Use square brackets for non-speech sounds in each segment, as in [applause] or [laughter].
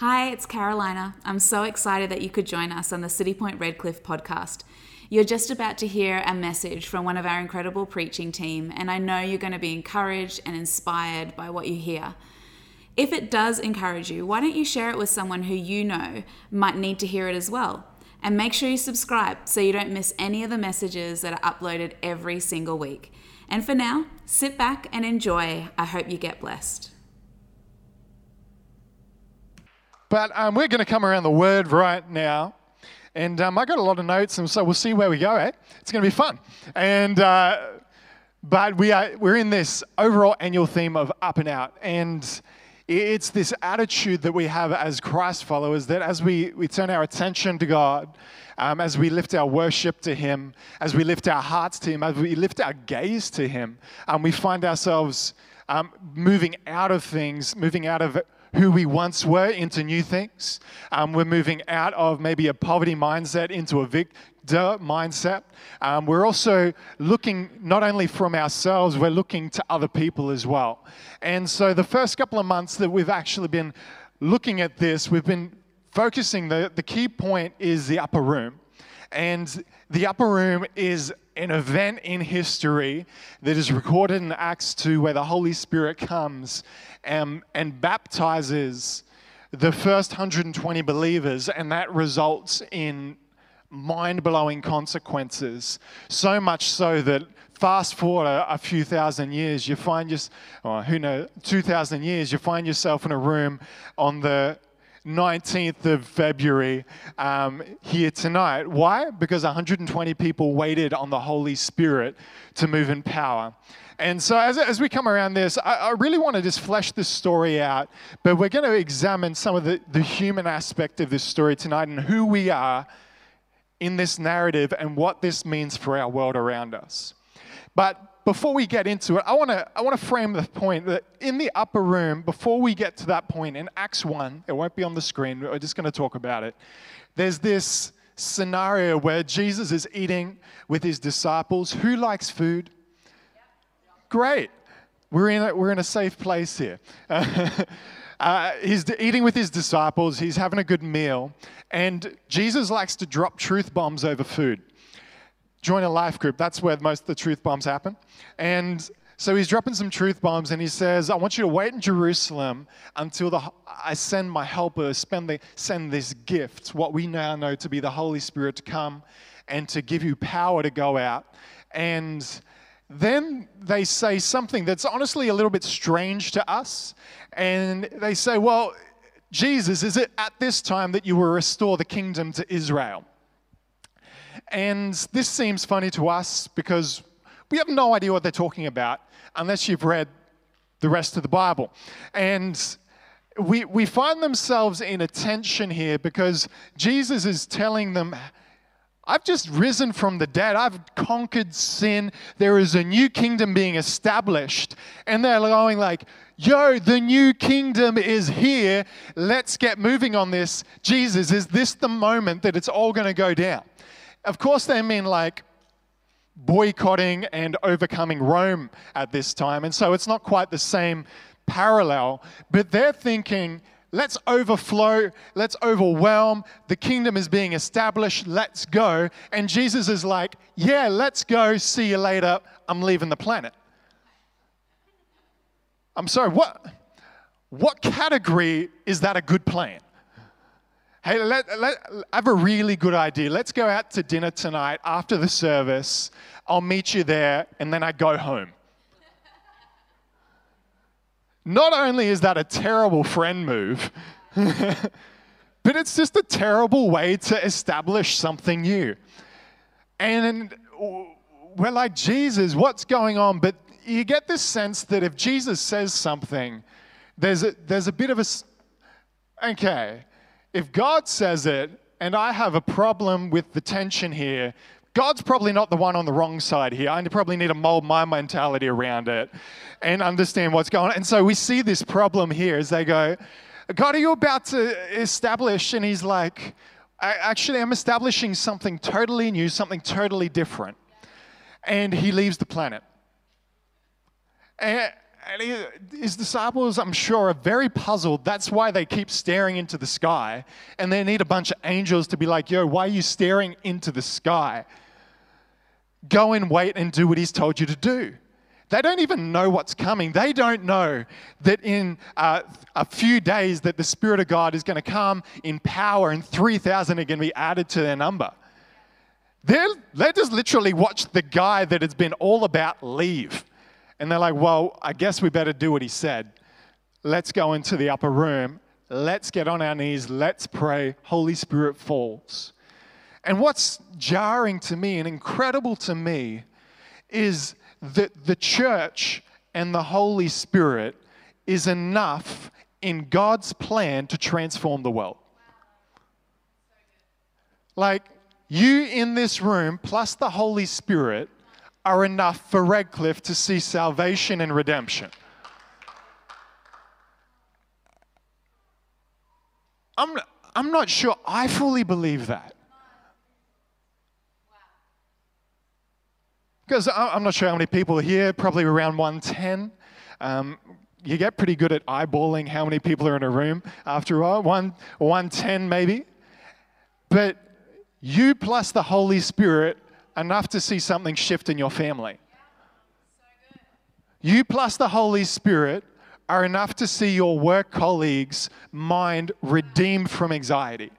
Hi, it's Carolina. I'm so excited that you could join us on the City Point Redcliffe podcast. You're just about to hear a message from one of our incredible preaching team, and I know you're going to be encouraged and inspired by what you hear. If it does encourage you, why don't you share it with someone who you know might need to hear it as well? And make sure you subscribe so you don't miss any of the messages that are uploaded every single week. And for now, sit back and enjoy. I hope you get blessed. But um, we're going to come around the word right now. And um, I got a lot of notes, and so we'll see where we go, eh? It's going to be fun. And, uh, but we are, we're in this overall annual theme of up and out. And it's this attitude that we have as Christ followers that as we, we turn our attention to God, um, as we lift our worship to Him, as we lift our hearts to Him, as we lift our gaze to Him, um, we find ourselves um, moving out of things, moving out of who we once were into new things. Um, we're moving out of maybe a poverty mindset into a victor mindset. Um, we're also looking not only from ourselves, we're looking to other people as well. And so the first couple of months that we've actually been looking at this, we've been focusing, the, the key point is the upper room. And the upper room is an event in history that is recorded in Acts 2 where the Holy Spirit comes and, and baptizes the first 120 believers, and that results in mind blowing consequences. So much so that fast forward a, a, few thousand years, you find just, oh, who knows, 2,000 years, you find yourself in a room on the 19th of February um, here tonight. Why? Because 120 people waited on the Holy Spirit to move in power. And so, as, as we come around this, I, I really want to just flesh this story out, but we're going to examine some of the, the human aspect of this story tonight and who we are in this narrative and what this means for our world around us. But before we get into it, I want to I want to frame the point that in the upper room, before we get to that point in Acts 1, it won't be on the screen, we're just going to talk about it. There's this scenario where Jesus is eating with his disciples. Who likes food? Great. We're in a, we're in a safe place here. [laughs] Uh, he's eating with his disciples, he's having a good meal, and Jesus likes to drop truth bombs over food join a life group. That's where most of the truth bombs happen. And so he's dropping some truth bombs and he says, I want you to wait in Jerusalem until the, I send my helper, the, send this gift, what we now know to be the Holy Spirit, to come and to give you power to go out. And then they say something that's honestly a little bit strange to us. And they say, Well, Jesus, is it at this time that you will restore the kingdom to Israel? And this seems funny to us because we have no idea what they're talking about unless you've read the rest of the Bible. And we, we find themselves in a tension here because Jesus is telling them, I've just risen from the dead. I've conquered sin. There is a new kingdom being established. And they're going like, yo, the new kingdom is here. Let's get moving on this. Jesus, is this the moment that it's all going to go down? Of course, they mean like boycotting and overcoming Rome at this time. And so it's not quite the same parallel, but they're thinking, let's overflow, let's overwhelm, the kingdom is being established, let's go. And Jesus is like, yeah, let's go, see you later, I'm leaving the planet. I'm sorry, what, what category is that a good plan? Hey, let, let, I have a really good idea. Let's go out to dinner tonight after the service. I'll meet you there, and then I go home. Not only is that a terrible friend move, [laughs] but it's just a terrible way to establish something new. And we're like, Jesus, what's going on? But you get this sense that if Jesus says something, there's a, there's a bit of a, okay, if God says it and I have a problem with the tension here, God's probably not the one on the wrong side here. I probably need to mold my mentality around it and understand what's going on. And so we see this problem here as they go, God, are you about to establish? And he's like, actually, I'm establishing something totally new, something totally different. And he leaves the planet. And, and he, his disciples, I'm sure, are very puzzled. That's why they keep staring into the sky. And they need a bunch of angels to be like, yo, why are you staring into the sky? Go and wait and do what he's told you to do. They don't even know what's coming. They don't know that in uh, a few days that the Spirit of God is going to come in power and 3,000 are going to be added to their number. They're, they just literally watched the guy that has been all about leave. And they're like, well, I guess we better do what he said. Let's go into the upper room. Let's get on our knees. Let's pray. Holy Spirit falls. And what's jarring to me and incredible to me is that the church and the Holy Spirit is enough in God's plan to transform the world. Like, you in this room, plus the Holy Spirit, are enough for Redcliffe to see salvation and redemption. I'm, I'm not sure I fully believe that. Because I'm not sure how many people are here, probably around 110. Um, you get pretty good at eyeballing how many people are in a room after all, one, 110 maybe. But you plus the Holy Spirit enough to see something shift in your family. You plus the Holy Spirit are enough to see your work colleagues' mind redeemed from anxiety.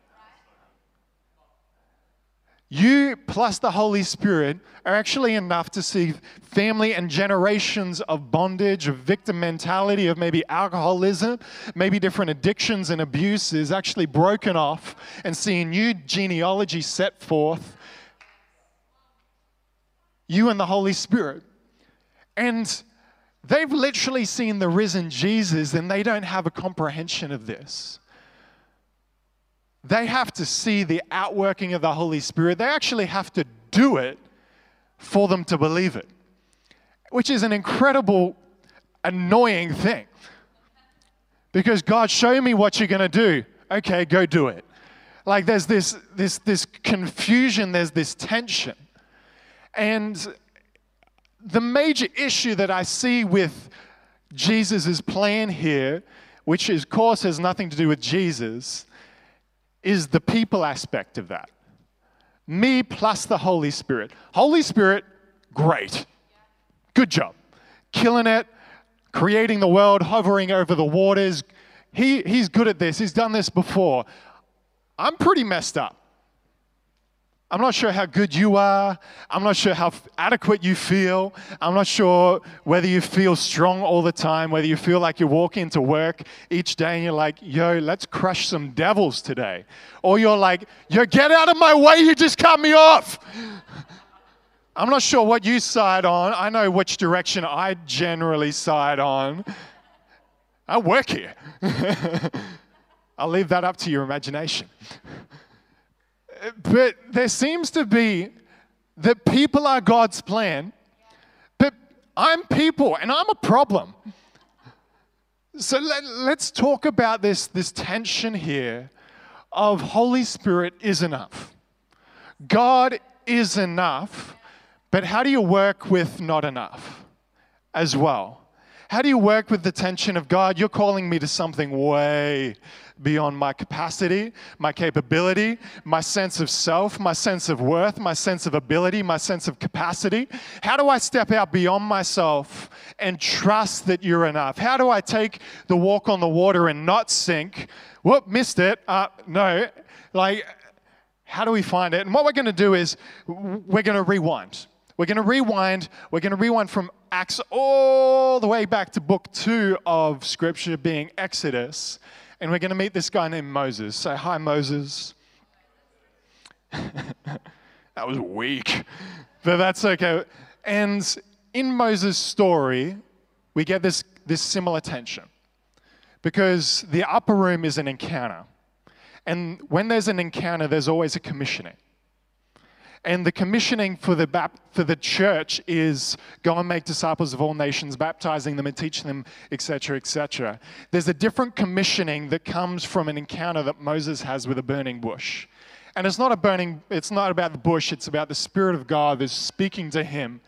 You plus the Holy Spirit are actually enough to see family and generations of bondage, of victim mentality, of maybe alcoholism, maybe different addictions and abuses actually broken off and see a new genealogy set forth. You and the Holy Spirit. And they've literally seen the risen Jesus and they don't have a comprehension of this. They have to see the outworking of the Holy Spirit. They actually have to do it for them to believe it, which is an incredible, annoying thing. Because God, show me what you're going to do. Okay, go do it. Like there's this, this, this confusion, there's this tension. And the major issue that I see with Jesus' plan here, which of course has nothing to do with Jesus, is the people aspect of that. Me plus the Holy Spirit. Holy Spirit, great. Good job. Killing it, creating the world, hovering over the waters. He, he's good at this. He's done this before. I'm pretty messed up. I'm not sure how good you are. I'm not sure how adequate you feel. I'm not sure whether you feel strong all the time, whether you feel like you walk into work each day and you're like, yo, let's crush some devils today. Or you're like, yo, get out of my way, you just cut me off. I'm not sure what you side on. I know which direction I generally side on. I work here. [laughs] I'll leave that up to your imagination [laughs] but there seems to be that people are God's plan, but I'm people and I'm a problem. So let, us talk about this, this tension here of Holy Spirit is enough. God is enough, but how do you work with not enough as well? How do you work with the tension of God? You're calling me to something way beyond my capacity, my capability, my sense of self, my sense of worth, my sense of ability, my sense of capacity? How do I step out beyond myself and trust that you're enough? How do I take the walk on the water and not sink? Whoop, missed it. Uh, no, like, how do we find it? And what we're going to do is we're going to rewind. We're going to rewind. We're going to rewind from Acts all the way back to book two of Scripture, being Exodus and we're going to meet this guy named Moses. Say hi, Moses. [laughs] that was weak, but that's okay. And in Moses' story, we get this, this similar tension because the upper room is an encounter. And when there's an encounter, there's always a commissioning. And the commissioning for the, for the church is go and make disciples of all nations, baptizing them and teaching them, etc., etc. There's a different commissioning that comes from an encounter that Moses has with a burning bush. And it's not a burning, it's not about the bush, it's about the Spirit of God that's speaking to him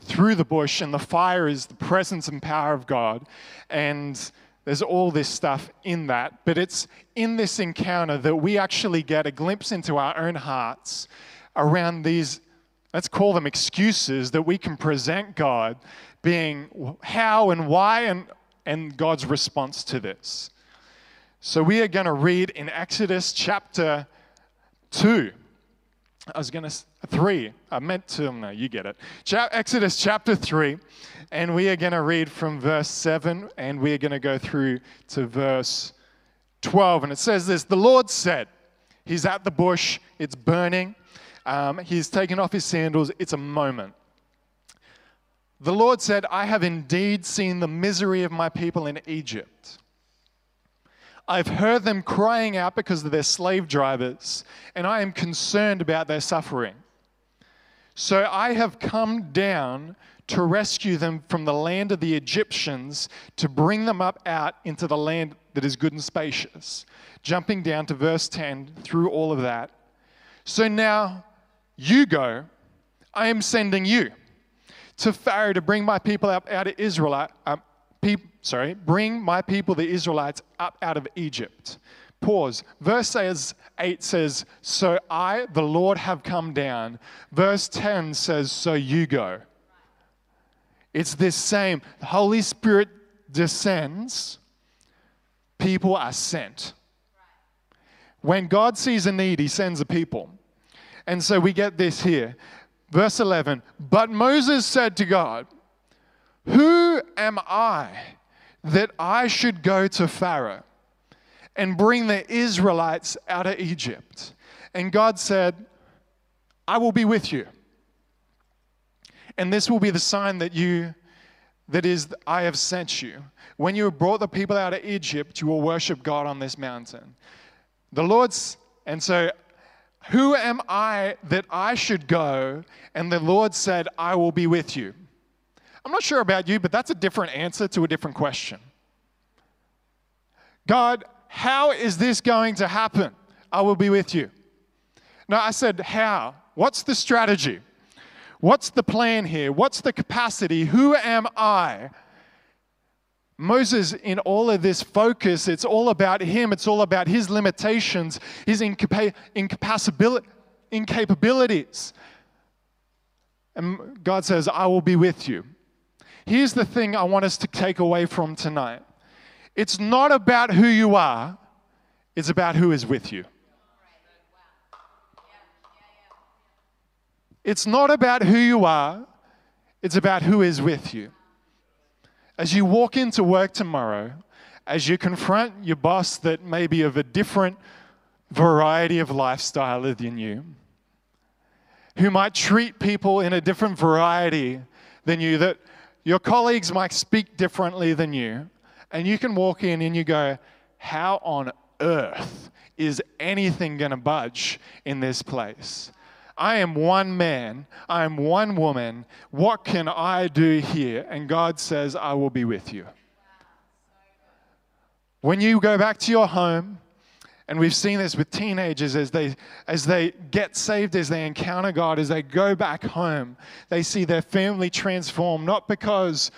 through the bush, and the fire is the presence and power of God. And there's all this stuff in that. But it's in this encounter that we actually get a glimpse into our own hearts around these, let's call them excuses that we can present God, being how and why and, and God's response to this. So we are going to read in Exodus chapter 2. I was going to, 3. I meant to, oh, no, you get it. Exodus chapter 3. And we are going to read from verse 7 and we are going to go through to verse 12. And it says this The Lord said, He's at the bush, it's burning. Um, he's taken off his sandals, it's a moment. The Lord said, I have indeed seen the misery of my people in Egypt. I've heard them crying out because of their slave drivers, and I am concerned about their suffering. So I have come down to rescue them from the land of the Egyptians, to bring them up out into the land that is good and spacious. Jumping down to verse 10 through all of that. So now you go, I am sending you to Pharaoh to bring my people up out of Israel, uh, sorry, bring my people, the Israelites, up out of Egypt. Pause. Verse 8 says, So I, the Lord, have come down. Verse 10 says, So you go. It's this same. The Holy Spirit descends, people are sent. When God sees a need, he sends a people. And so we get this here. Verse 11 But Moses said to God, Who am I that I should go to Pharaoh and bring the Israelites out of Egypt? And God said, I will be with you. And this will be the sign that you, that is, I have sent you. When you have brought the people out of Egypt, you will worship God on this mountain. The Lord's, and so who am I that I should go? And the Lord said, I will be with you. I'm not sure about you, but that's a different answer to a different question. God, how is this going to happen? I will be with you. No, I said, how? What's the strategy? What's the plan here? What's the capacity? Who am I? Moses, in all of this focus, it's all about him. It's all about his limitations, his incapa- incapabilities. And God says, I will be with you. Here's the thing I want us to take away from tonight it's not about who you are, it's about who is with you. It's not about who you are, it's about who is with you. As you walk into work tomorrow, as you confront your boss that may be of a different variety of lifestyle than you, who might treat people in a different variety than you, that your colleagues might speak differently than you, and you can walk in and you go, How on earth is anything going to budge in this place? I am one man, I am one woman. What can I do here? And God says, I will be with you. When you go back to your home, and we've seen this with teenagers as they as they get saved as they encounter God as they go back home they see their family transform not because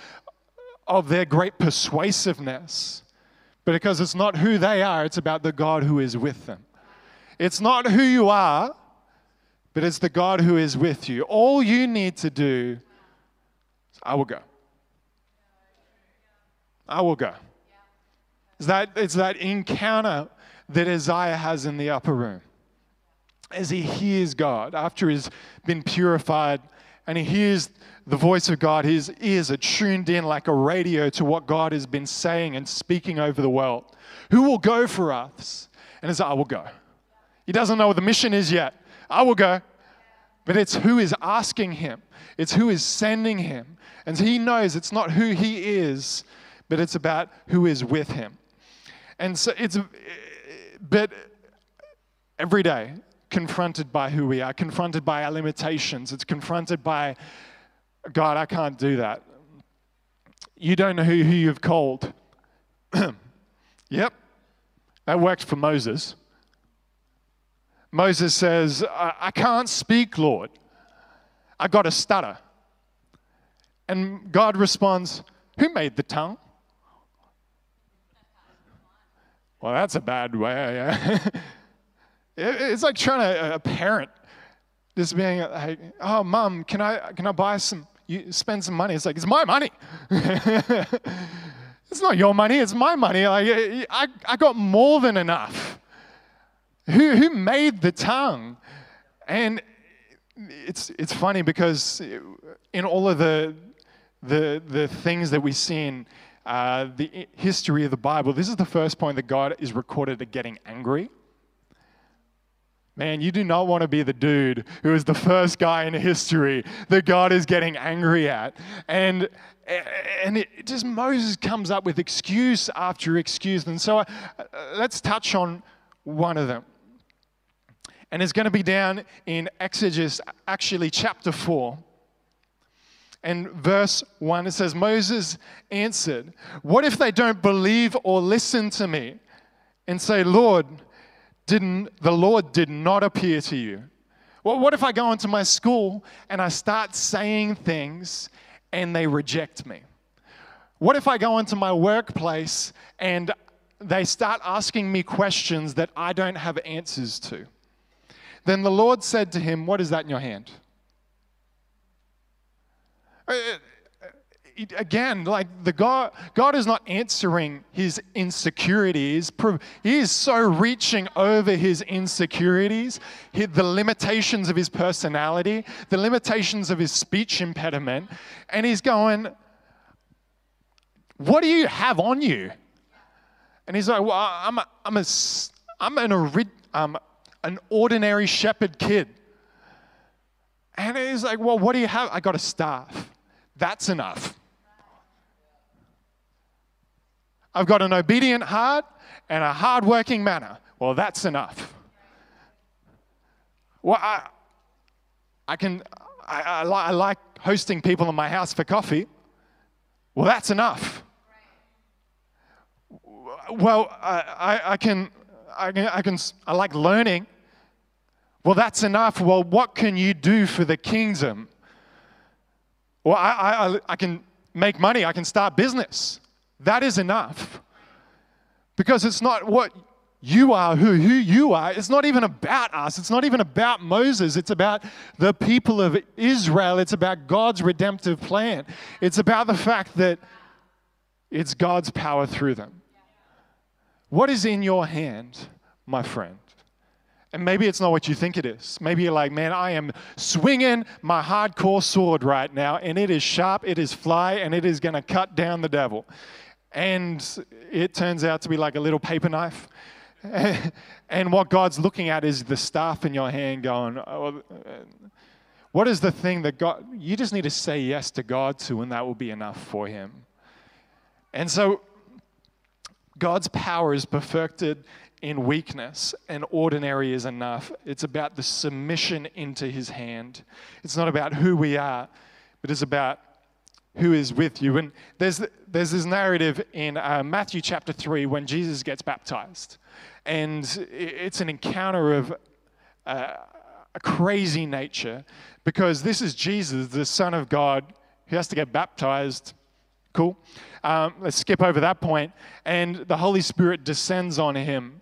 of their great persuasiveness but because it's not who they are it's about the God who is with them it's not who you are but it's the God who is with you. All you need to do is, I will go. I will go. It's that, it's that encounter that Isaiah has in the upper room. As he hears God, after he's been purified and he hears the voice of God, his ears are tuned in like a radio to what God has been saying and speaking over the world. Who will go for us? And Isaiah I will go. He doesn't know what the mission is yet. I will go. But it's who is asking him, it's who is sending him. And he knows it's not who he is, but it's about who is with him. And so it's, eh, but every day, confronted by who we are, confronted by our limitations, it's confronted by, God, I can't do that. You don't know who, who you've called. [clears throat] yep, that worked for Moses. Moses says, I, I can't speak, Lord. I got a stutter. And God responds, Who made the tongue? Well, that's a bad way. Yeah. [laughs] it's like trying to, uh, a parent just being like, oh, mom, can I, can I buy some, you spend some money? It's like, it's my money. [laughs] it's not your money, it's my money. Like, I, I got more than enough. Who, who made the tongue? And it's, it's funny because in all of the, the, the things that we see in uh, the history of the Bible, this is the first point that God is recorded at getting angry. Man, you do not want to be the dude who is the first guy in history that God is getting angry at. And, and it just Moses comes up with excuse after excuse. And so uh, let's touch on one of them. And it's going to be down in Exodus, actually, chapter 4. And verse 1, it says, Moses answered, What if they don't believe or listen to me and say, Lord, didn't, the Lord did not appear to you? Well, what if I go into my school and I start saying things and they reject me? What if I go into my workplace and they start asking me questions that I don't have answers to? Then the Lord said to him, What is that in your hand? Uh, uh, again, like the God, God is not answering his insecurities. He is so reaching over his insecurities, the limitations of his personality, the limitations of his speech impediment, and he's going, "What do you have on you?" And he's like, "Well, I'm a, I'm a, I'm an, um, an ordinary shepherd kid." And he's like, "Well, what do you have?" I got a staff. That's enough. I've got an obedient heart and a hardworking manner. Well, that's enough. Well, I, I can, I, I, li- I like hosting people in my house for coffee. Well, that's enough. Well, I, I, I can, I can, I can, I like learning. Well, that's enough. Well, what can you do for the kingdom? Well, I, I, I can make money, I can start business. That is enough. Because it's not what you are, who, who you are. It's not even about us. It's not even about Moses. It's about the people of Israel. It's about God's redemptive plan. It's about the fact that it's God's power through them. What is in your hand, my friend? And maybe it's not what you think it is. Maybe you're like, man, I am swinging my hardcore sword right now, and it is sharp, it is fly, and it is going to cut down the devil. And it turns out to be like a little paper knife. [laughs] and what God's looking at is the staff in your hand, going, oh, what is the thing that God, you just need to say yes to God to, and that will be enough for Him. And so God's power is perfected in weakness, and ordinary is enough. It's about the submission into his hand. It's not about who we are, but it's about who is with you. And there's, there's this narrative in uh, Matthew chapter 3 when Jesus gets baptized. And it's an encounter of uh, a crazy nature because this is Jesus, the Son of God, who has to get baptized. Cool. Um, let's skip over that point. And the Holy Spirit descends on him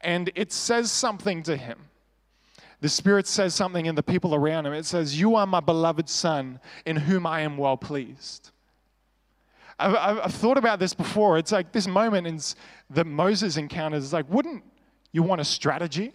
and it says something to him. The Spirit says something in the people around him. It says, You are my beloved Son, in whom I am well pleased. I've, I've, thought about this before. It's like this moment in, that Moses encounters. Like, wouldn't you want a strategy?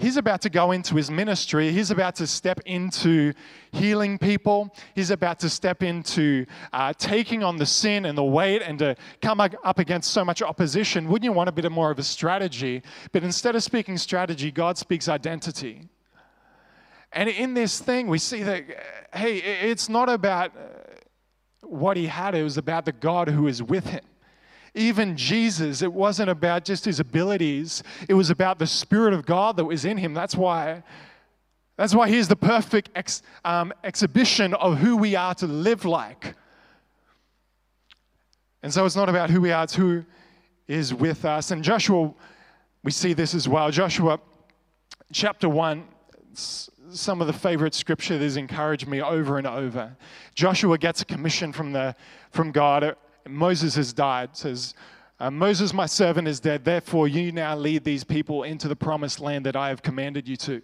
He's about to go into his ministry. He's about to step into healing people. He's about to step into uh, taking on the sin and the weight and to come up against so much opposition. Wouldn't you want a bit more of a strategy? But instead of speaking strategy, God speaks identity. And in this thing, we see that, hey, it's not about uh, what he had, it was about the God who is with him. Even Jesus, it wasn't about just his abilities, it was about the Spirit of God that was in him. That's why. That's why he's the perfect ex, um, exhibition of who we are to live like. And so it's not about who we are, it's who is with us. And Joshua, we see this as well. Joshua chapter 1 some of the favorite scripture that has encouraged me over and over. Joshua gets a commission from, the, from God. Moses has died, says, uh, Moses, my servant, is dead. Therefore, you now lead these people into the promised land that I have commanded you to.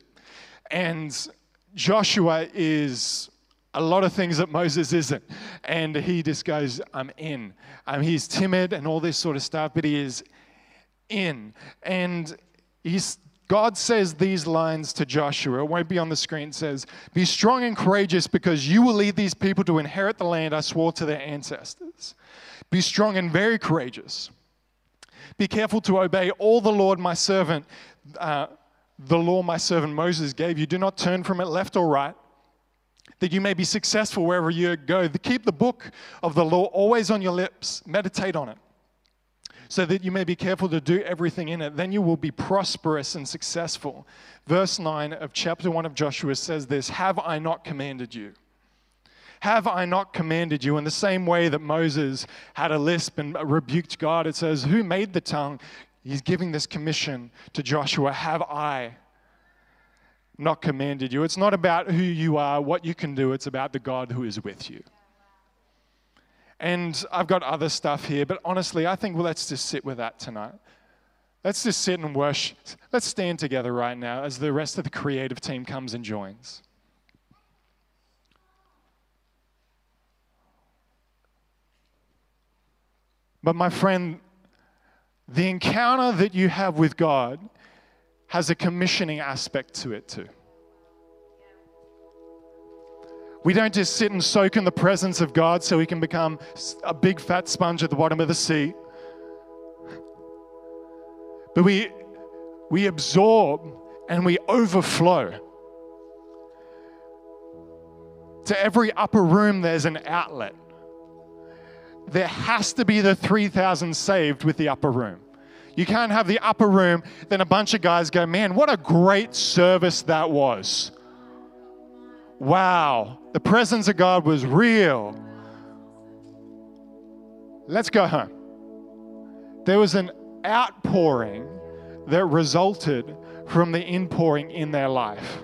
And Joshua is a lot of things that Moses isn't. And he just goes, I'm in. Um, he's timid and all this sort of stuff, but he is in. And he's, God says these lines to Joshua. It won't be on the screen. It says, Be strong and courageous because you will lead these people to inherit the land I swore to their ancestors. Be strong and very courageous. Be careful to obey all the Lord my servant, uh, the law my servant Moses gave you. Do not turn from it left or right that you may be successful wherever you go. Keep the book of the law always on your lips, meditate on it, so that you may be careful to do everything in it. Then you will be prosperous and successful. Verse 9 of chapter 1 of Joshua says this Have I not commanded you? Have I not commanded you? In the same way that Moses had a lisp and rebuked God, it says, Who made the tongue? He's giving this commission to Joshua Have I not commanded you. It's not about who you are, what you can do, it's about the God who is with you. And I've got other stuff here, but honestly, I think well, let's just sit with that tonight. Let's just sit and worship. Let's stand together right now as the rest of the creative team comes and joins. But, my friend, the encounter that you have with God has a commissioning aspect to it too. We don't just sit and soak in the presence of God so we can become a big fat sponge at the bottom of the sea. But we, we absorb and we overflow. To every upper room, there's an outlet. There has to be the 3,000 saved with the upper room. You can't have the upper room, then a bunch of guys go, man, what a great service that was. Wow, the presence of God was real. Let's go home. There was an outpouring that resulted from the inpouring in their life.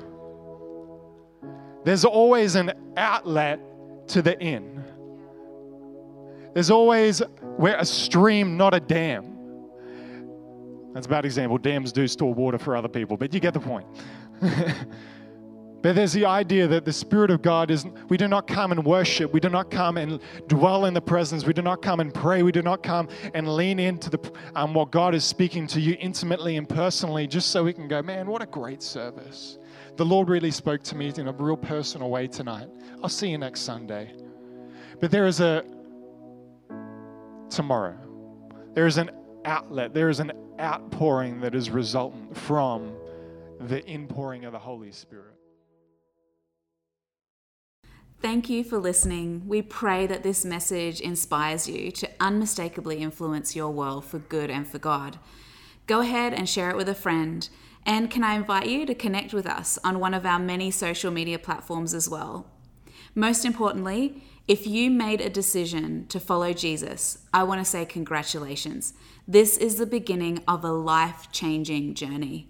There's always an outlet to the in. There's always where a stream, not a dam. That's a bad example. Dams do store water for other people, but you get the point. [laughs] but there's the idea that the Spirit of God is, we do not come and worship. We do not come and dwell in the presence. We do not come and pray. We do not come and lean into the, um, what God is speaking to you intimately and personally just so we can go, man, what a great service. The Lord really spoke to me in a real personal way tonight. I'll see you next Sunday. But there is a tomorrow. There is an outlet. There is an outpouring that is resultant from the inpouring of the Holy Spirit. Thank you for listening. We pray that this message inspires you to unmistakably influence your world for good and for God. Go ahead and share it with a friend. And can I invite you to connect with us on one of our many social media platforms as well? Most importantly, if you made a decision to follow Jesus, I want to say congratulations. This is the beginning of a life changing journey.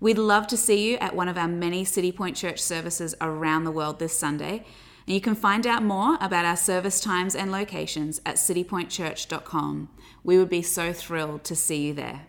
We'd love to see you at one of our many City Point Church services around the world this Sunday. And you can find out more about our service times and locations at citypointchurch.com. We would be so thrilled to see you there.